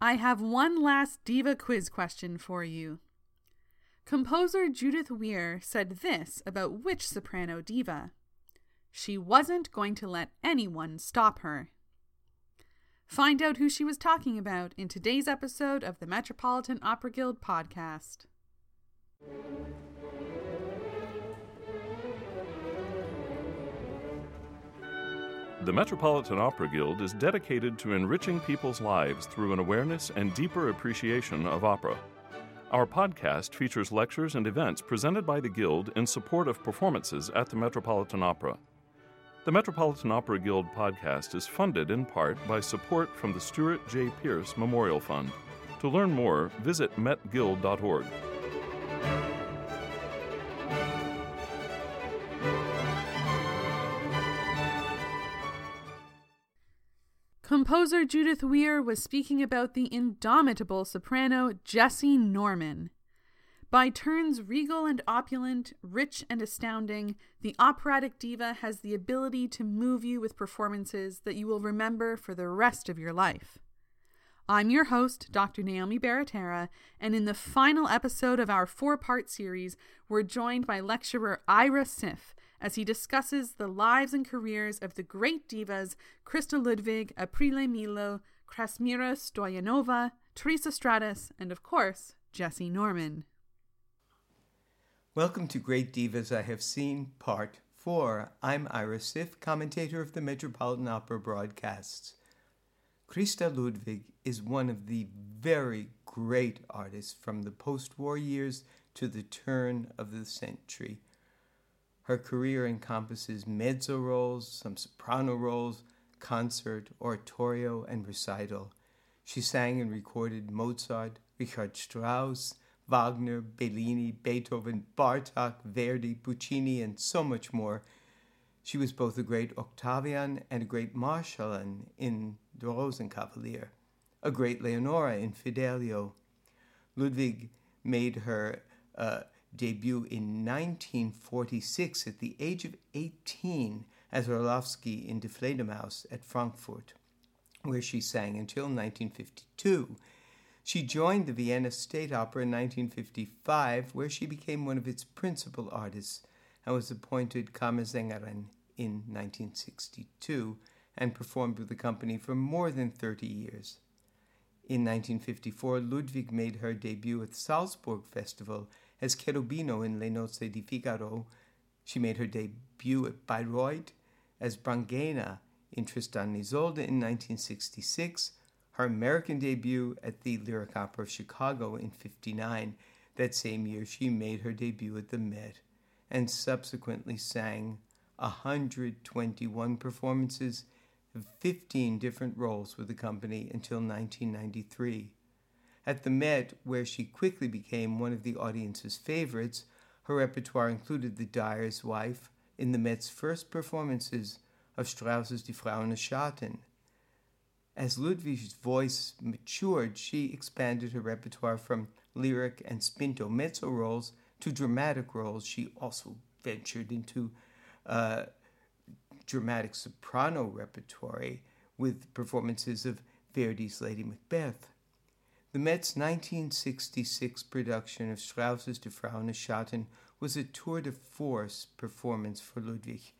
I have one last diva quiz question for you. Composer Judith Weir said this about which soprano diva? She wasn't going to let anyone stop her. Find out who she was talking about in today's episode of the Metropolitan Opera Guild podcast. The Metropolitan Opera Guild is dedicated to enriching people's lives through an awareness and deeper appreciation of opera. Our podcast features lectures and events presented by the Guild in support of performances at the Metropolitan Opera. The Metropolitan Opera Guild podcast is funded in part by support from the Stuart J. Pierce Memorial Fund. To learn more, visit metguild.org. Composer Judith Weir was speaking about the indomitable soprano Jessye Norman. By turns regal and opulent, rich and astounding, the operatic diva has the ability to move you with performances that you will remember for the rest of your life. I'm your host, Dr. Naomi Baratera, and in the final episode of our four part series, we're joined by lecturer Ira Siff as he discusses the lives and careers of the great divas Christa Ludwig, Aprile Milo, Krassimira Stoyanova, Teresa Stratas, and of course, Jessye Norman. Welcome to Great Divas I Have Seen, Part 4. I'm Ira Siff, commentator of the Metropolitan Opera broadcasts. Christa Ludwig is one of the very great artists from the post war years to the turn of the century. Her career encompasses mezzo roles, some soprano roles, concert, oratorio, and recital. She sang and recorded Mozart, Richard Strauss, Wagner, Bellini, Beethoven, Bartok, Verdi, Puccini, and so much more. She was both a great Octavian and a great Marschallin in The Rosenkavalier, a great Leonora in Fidelio. Ludwig made her uh, debut in 1946 at the age of 18 as Orlofsky in Die Fledermaus at Frankfurt, where she sang until 1952. She joined the Vienna State Opera in 1955, where she became one of its principal artists and was appointed Kammersängerin in 1962 and performed with the company for more than 30 years. In 1954, Ludwig made her debut at the Salzburg Festival as Cherubino in Le Nozze di Figaro. She made her debut at Bayreuth as Brangäne in Tristan and Isolde in 1966, her American debut at the Lyric Opera of Chicago in 59. That same year, she made her debut at the Met and subsequently sang 121 performances of 15 different roles with the company until 1993. At the Met, where she quickly became one of the audience's favorites, her repertoire included The Dyer's Wife in the Met's first performances of Strauss's Die Frau ohne Schatten. As Ludwig's voice matured, she expanded her repertoire from lyric and spinto mezzo roles to dramatic roles. She also ventured into uh, dramatic soprano repertoire with performances of Verdi's Lady Macbeth. The Met's 1966 production of Strauss's Die Frau ohne Schatten was a tour de force performance for Ludwig.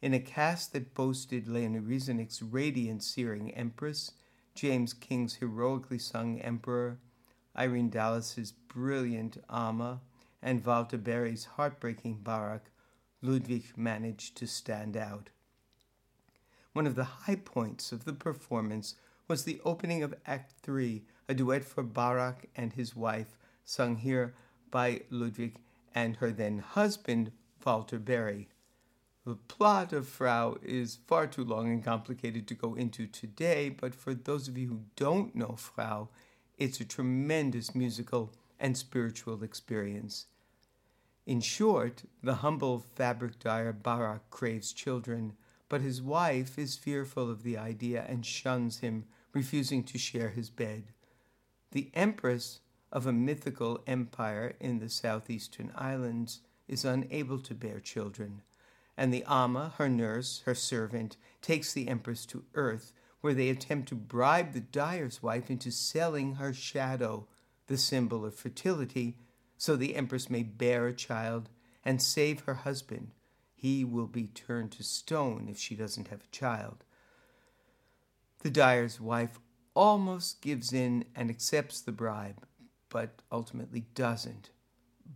In a cast that boasted Leonie Rysanek's radiant, searing Empress, James King's heroically sung Emperor, Irene Dalis's brilliant Amma, and Walter Berry's heartbreaking Barak, Ludwig managed to stand out. One of the high points of the performance was the opening of Act Three a duet for Barak and his wife, sung here by Ludwig and her then husband, Walter Berry. The plot of Frau is far too long and complicated to go into today, but for those of you who don't know Frau, it's a tremendous musical and spiritual experience. In short, the humble fabric dyer Barak craves children, but his wife is fearful of the idea and shuns him, refusing to share his bed the empress of a mythical empire in the southeastern islands is unable to bear children, and the ama, her nurse, her servant, takes the empress to earth, where they attempt to bribe the dyer's wife into selling her shadow, the symbol of fertility, so the empress may bear a child and save her husband. He will be turned to stone if she doesn't have a child. The dyer's wife almost gives in and accepts the bribe, but ultimately doesn't.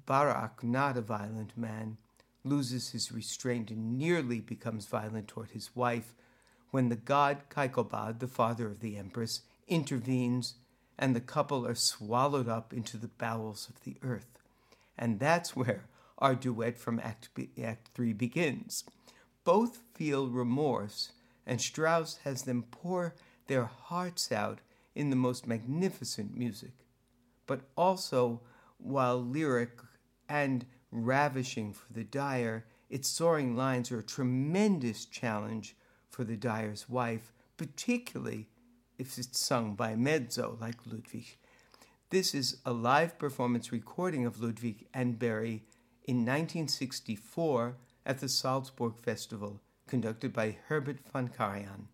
Barak, not a violent man, loses his restraint and nearly becomes violent toward his wife when the god Keikobad, the father of the empress, intervenes and the couple are swallowed up into the bowels of the earth. And that's where our duet from Act, B, Act 3 begins. Both feel remorse, and Strauss has them pour their hearts out in the most magnificent music. But also, while lyric and ravishing for the dyer, its soaring lines are a tremendous challenge for the dyer's wife, particularly if it's sung by mezzo like Ludwig. This is a live performance recording of Ludwig and Berry in 1964 at the Salzburg Festival, conducted by Herbert von Karajan.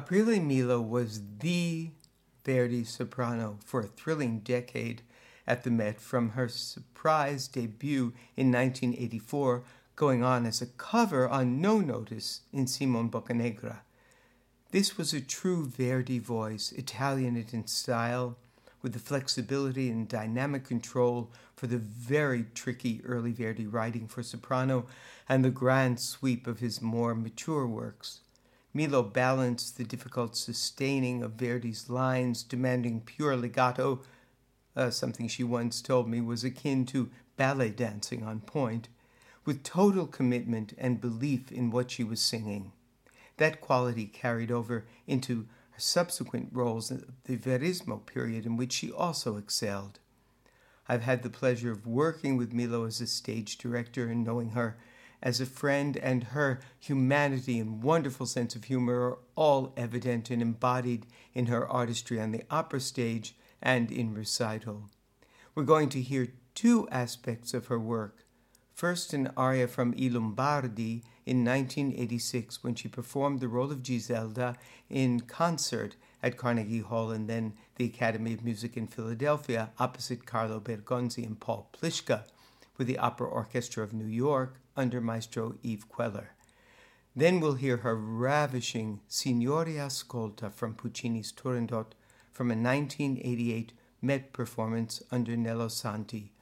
Aprile Milo was the Verdi soprano for a thrilling decade at the Met from her surprise debut in 1984, going on as a cover on No Notice in Simon Boccanegra. This was a true Verdi voice, Italianate in style, with the flexibility and dynamic control for the very tricky early Verdi writing for soprano and the grand sweep of his more mature works. Milo balanced the difficult sustaining of Verdi's lines, demanding pure legato, uh, something she once told me was akin to ballet dancing on point, with total commitment and belief in what she was singing. That quality carried over into her subsequent roles in the Verismo period, in which she also excelled. I've had the pleasure of working with Milo as a stage director and knowing her as a friend, and her humanity and wonderful sense of humor are all evident and embodied in her artistry on the opera stage and in recital. We're going to hear two aspects of her work. First, an aria from I Lombardi in 1986 when she performed the role of Giselda in concert at Carnegie Hall and then the Academy of Music in Philadelphia opposite Carlo Bergonzi and Paul Plishka with the Opera Orchestra of New York under Maestro Eve Queler. Then we'll hear her ravishing Signore Ascolta from Puccini's Turandot from a 1988 Met performance under Nello Santi,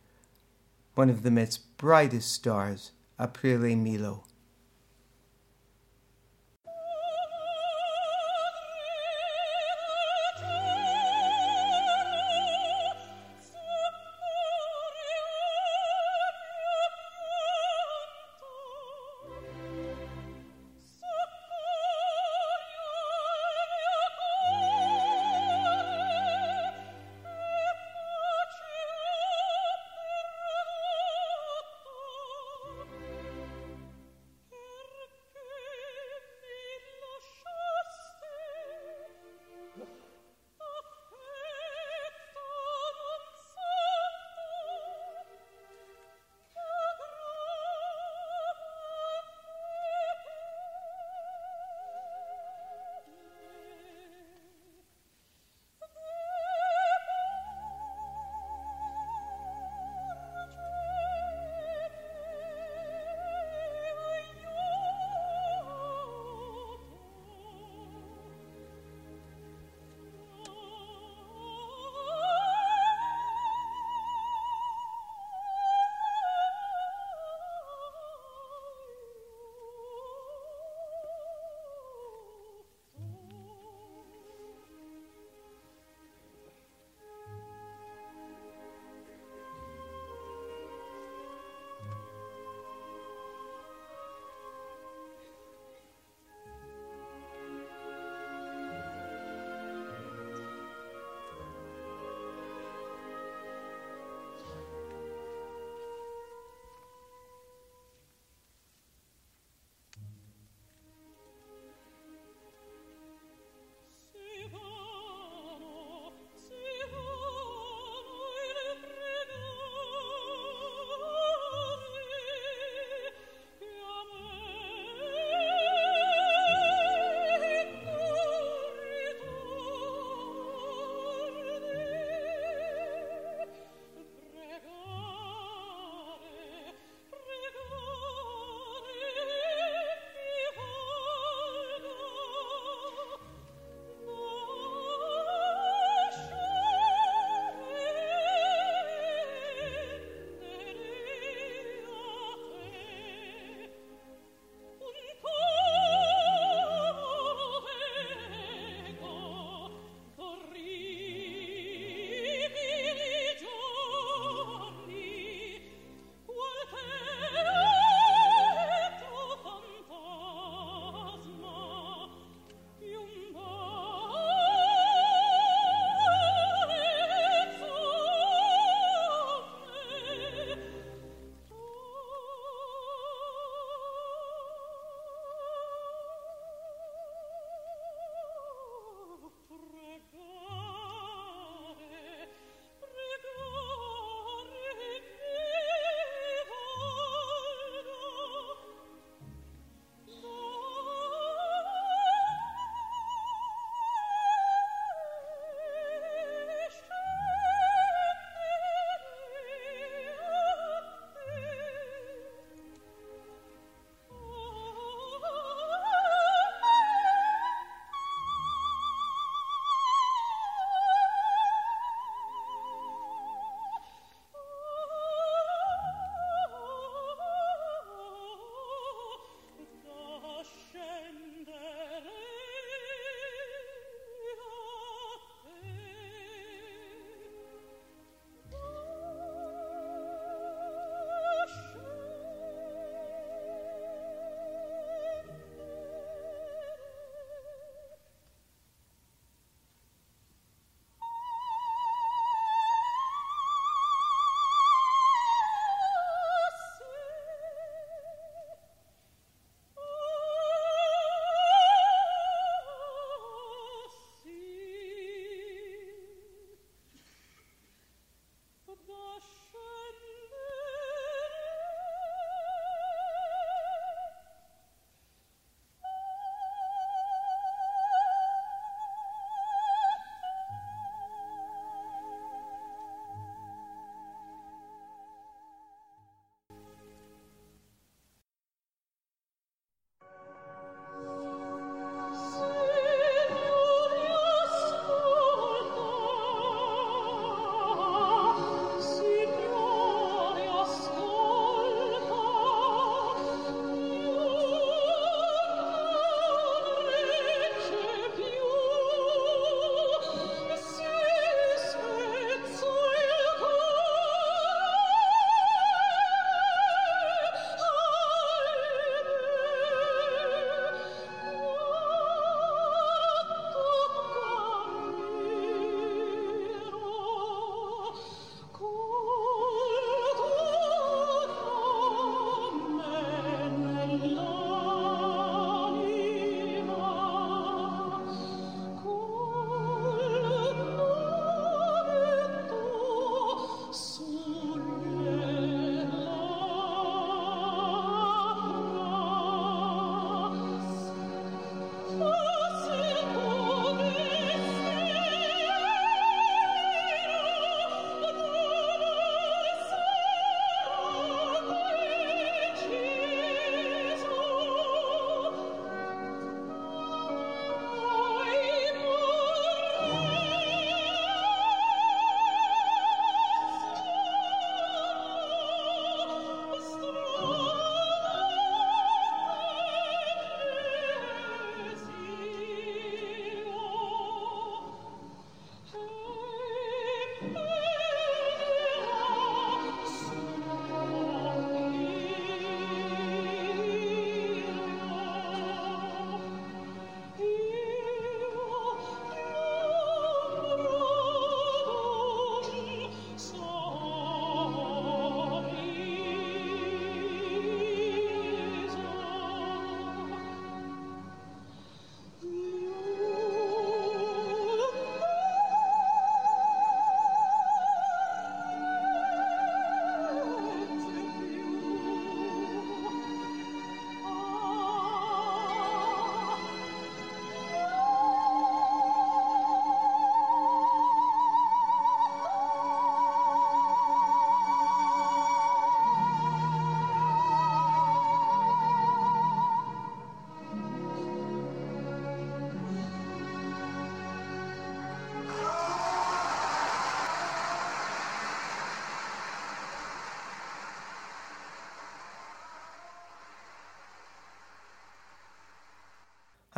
one of the Met's brightest stars, Aprile Milo.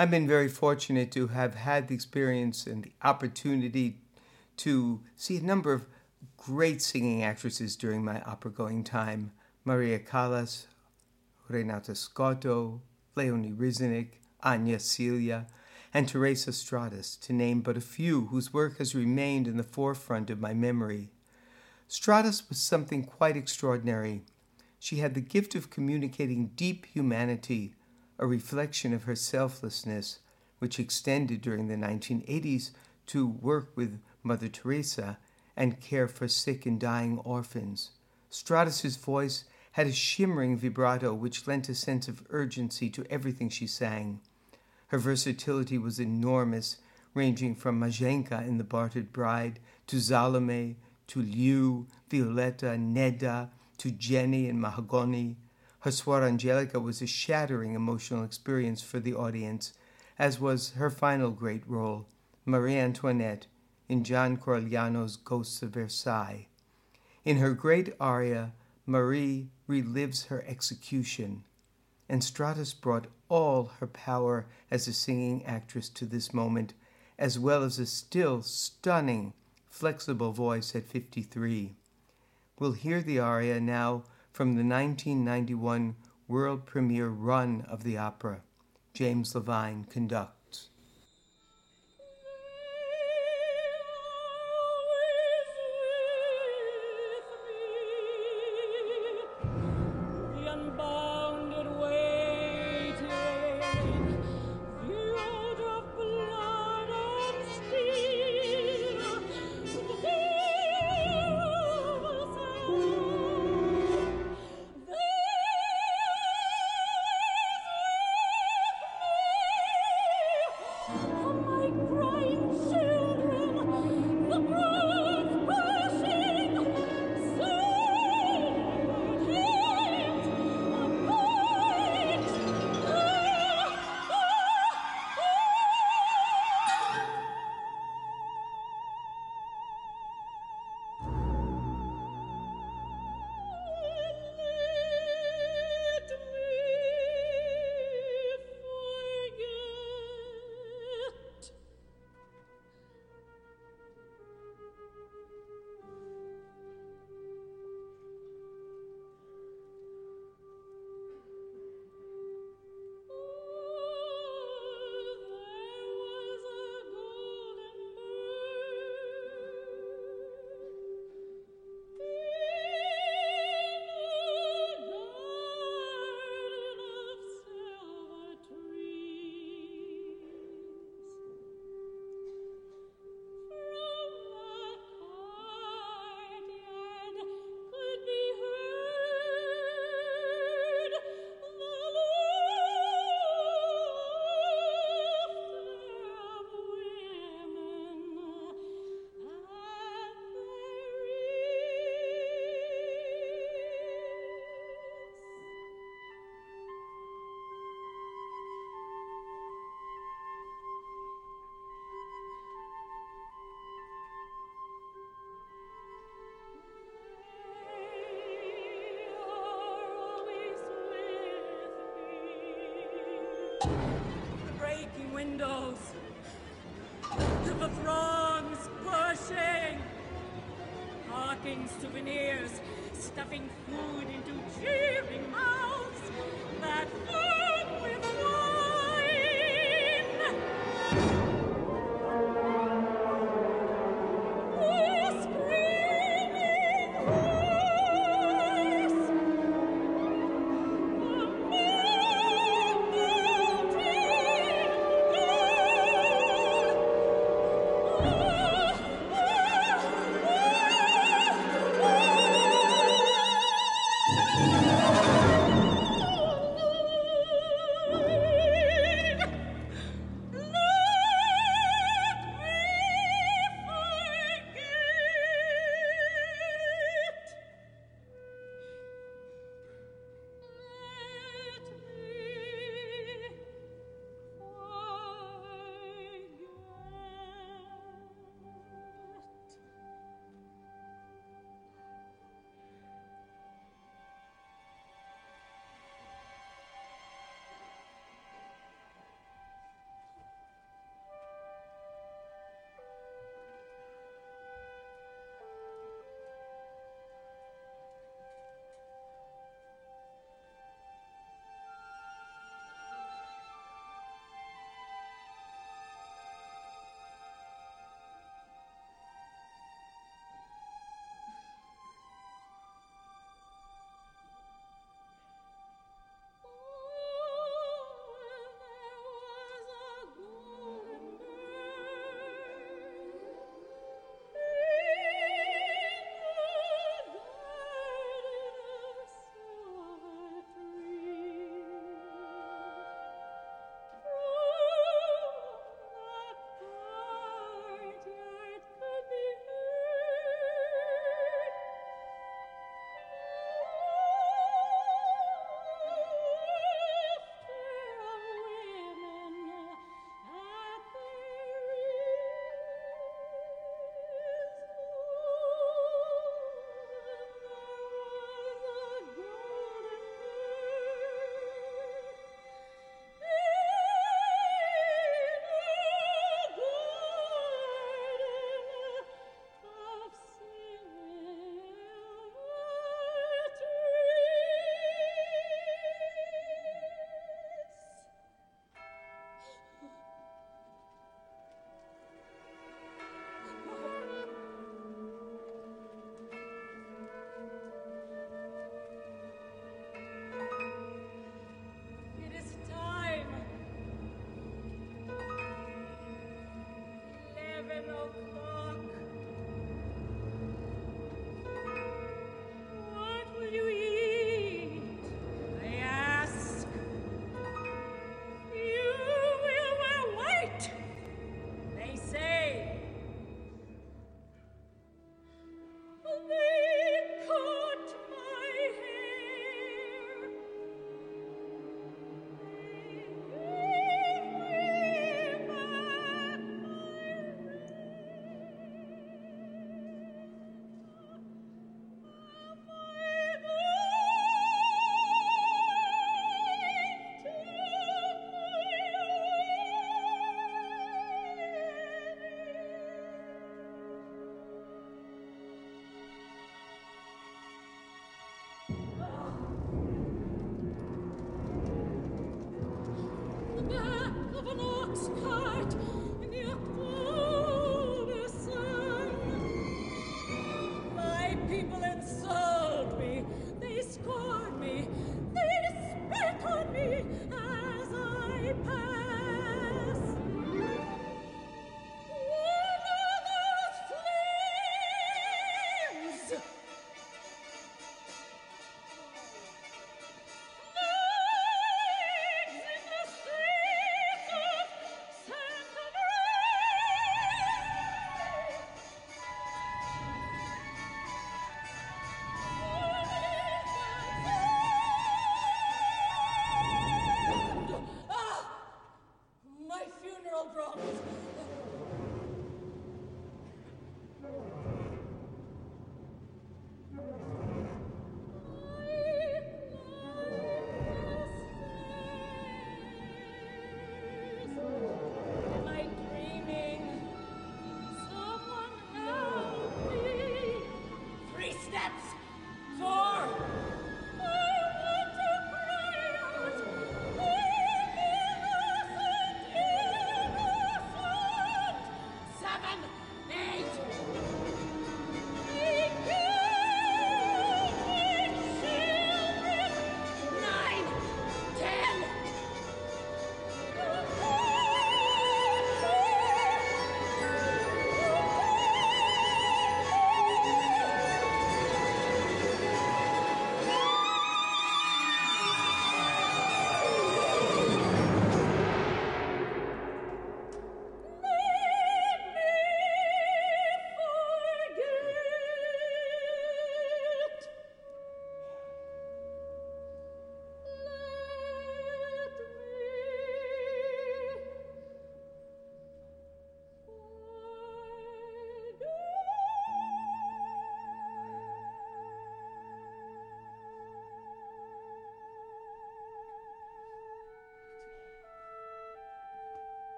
I've been very fortunate to have had the experience and the opportunity to see a number of great singing actresses during my opera going time Maria Callas, Renata Scotto, Leonie Rysanek, Anja Silja, and Teresa Stratas, to name but a few whose work has remained in the forefront of my memory. Stratas was something quite extraordinary. She had the gift of communicating deep humanity, a reflection of her selflessness, which extended during the 1980s to work with Mother Teresa and care for sick and dying orphans. Stratas's voice had a shimmering vibrato which lent a sense of urgency to everything she sang. Her versatility was enormous, ranging from Mazhenka in The Bartered Bride to Salome, to Liu, Violetta, Nedda, to Jenny in Mahagonny. Her Suor Angelica was a shattering emotional experience for the audience, as was her final great role, Marie Antoinette, in John Corigliano's Ghosts of Versailles. In her great aria, Marie relives her execution, and Stratas brought all her power as a singing actress to this moment, as well as a still stunning, flexible voice at 53. We'll hear the aria now from the 1991 world premiere run of the opera. James Levine conducts. Windows. The throngs pushing. Hawking souvenirs, stuffing food into jeering mouths that foam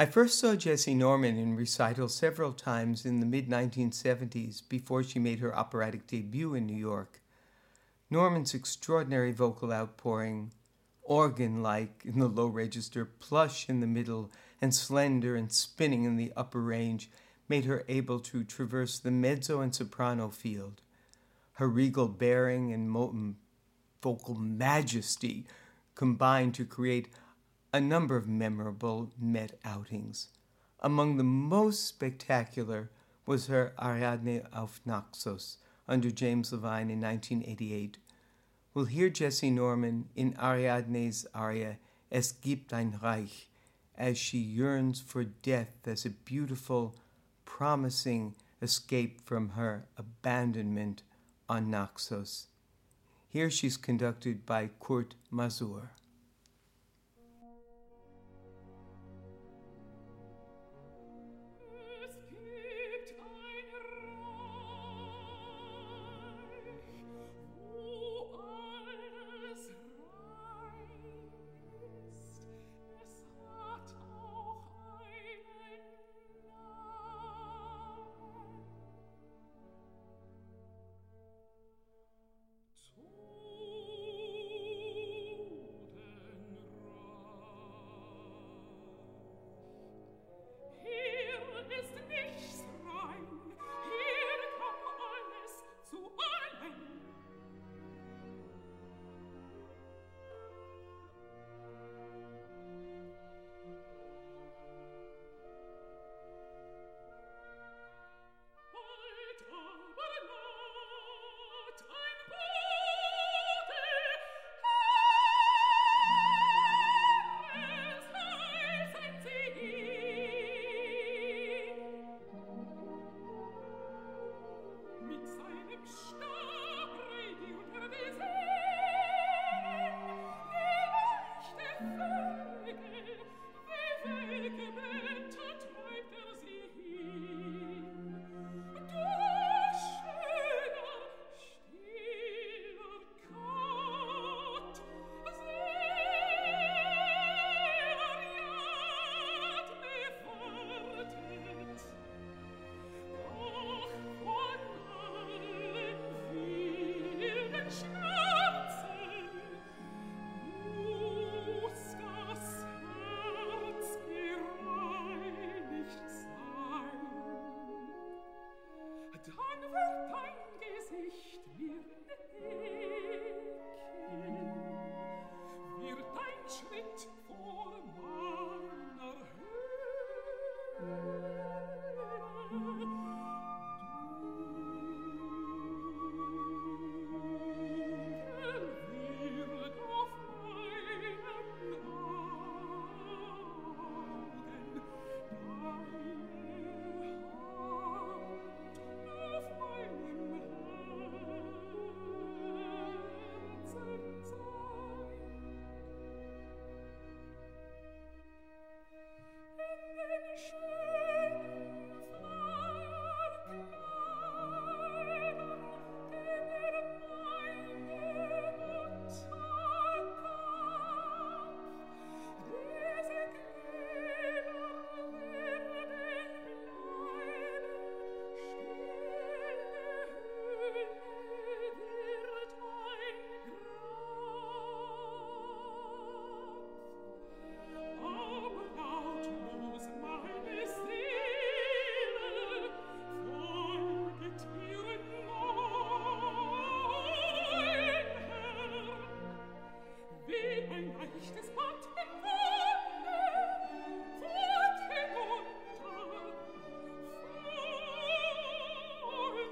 I first saw Jessye Norman in recital several times in the mid 1970s before she made her operatic debut in New York. Norman's extraordinary vocal outpouring, organ like in the low register, plush in the middle, and slender and spinning in the upper range, made her able to traverse the mezzo and soprano field. Her regal bearing and vocal majesty combined to create a number of memorable Met outings. Among the most spectacular was her Ariadne auf Naxos under James Levine in 1988. We'll hear Jessye Norman in Ariadne's aria Es gibt ein Reich as she yearns for death as a beautiful, promising escape from her abandonment on Naxos. Here she's conducted by Kurt Masur.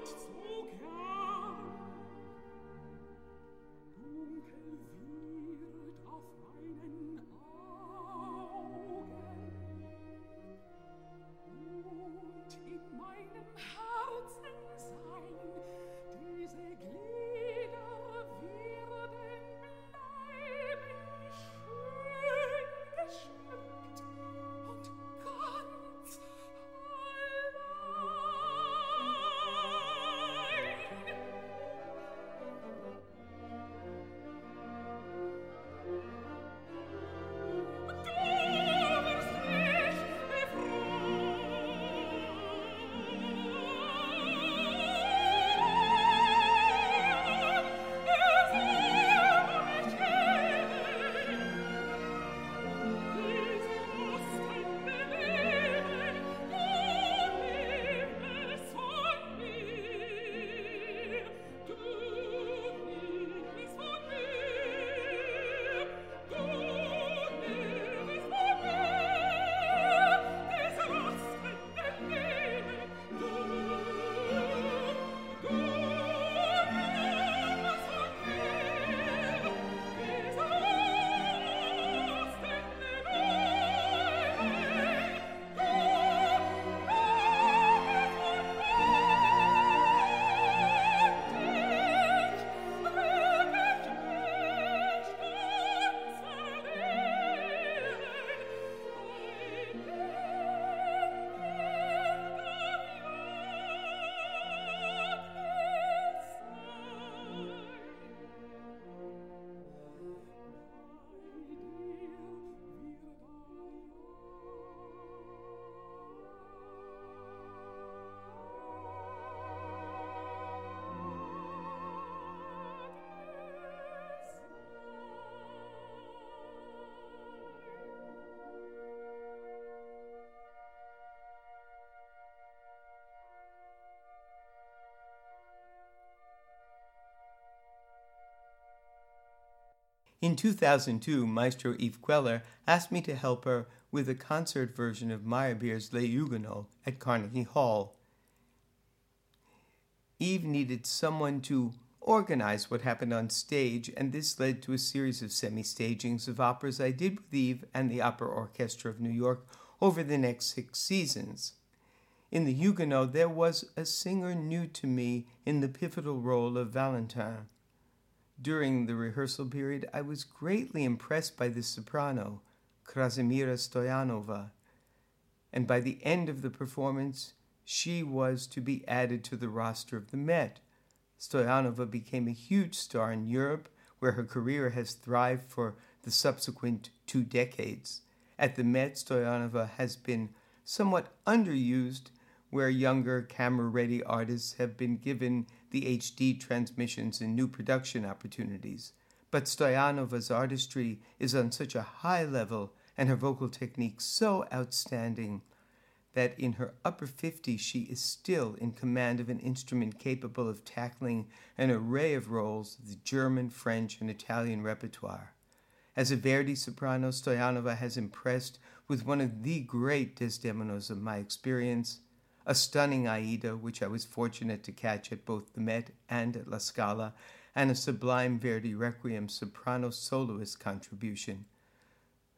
It's In 2002, Maestro Eve Queler asked me to help her with a concert version of Meyerbeer's Les Huguenots at Carnegie Hall. Eve needed someone to organize what happened on stage, and this led to a series of semi stagings of operas I did with Eve and the Opera Orchestra of New York over the next six seasons. In the Huguenot, there was a singer new to me in the pivotal role of Valentin. During the rehearsal period, I was greatly impressed by the soprano, Krassimira Stoyanova, and by the end of the performance, she was to be added to the roster of the Met. Stoyanova became a huge star in Europe, where her career has thrived for the subsequent two decades. At the Met, Stoyanova has been somewhat underused, where younger camera ready artists have been given the HD transmissions and new production opportunities. But Stoyanova's artistry is on such a high level and her vocal technique so outstanding that in her upper 50s she is still in command of an instrument capable of tackling an array of roles of the German, French, and Italian repertoire. As a Verdi soprano, Stoyanova has impressed with one of the great Desdemonas of my experience, a stunning Aida, which I was fortunate to catch at both the Met and at La Scala, and a sublime Verdi Requiem soprano soloist contribution.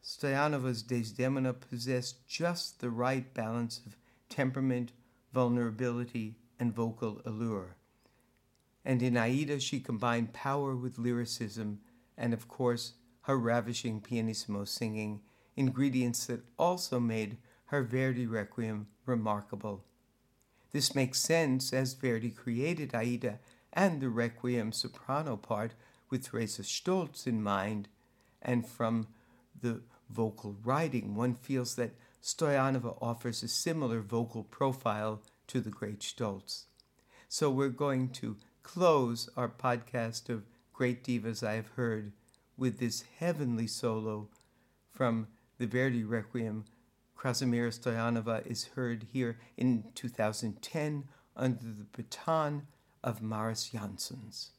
Stoyanova's Desdemona possessed just the right balance of temperament, vulnerability, and vocal allure. And in Aida, she combined power with lyricism, and of course, her ravishing pianissimo singing, ingredients that also made her Verdi Requiem remarkable. This makes sense as Verdi created Aida and the Requiem soprano part with Teresa Stolz in mind, and from the vocal writing, one feels that Stoyanova offers a similar vocal profile to the great Stolz. So we're going to close our podcast of Great Divas I Have Heard with this heavenly solo from the Verdi Requiem Krassimira Stoyanova is heard here in 2010 under the baton of Mariss Jansons.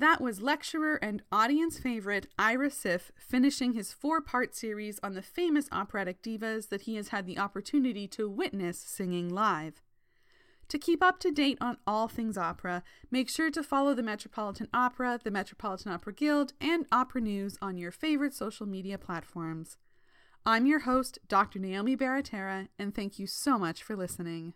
That was lecturer and audience favorite Ira Siff finishing his four part series on the famous operatic divas that he has had the opportunity to witness singing live. To keep up to date on all things opera, make sure to follow the Metropolitan Opera, the Metropolitan Opera Guild, and Opera News on your favorite social media platforms. I'm your host, Dr. Naomi Baratera, and thank you so much for listening.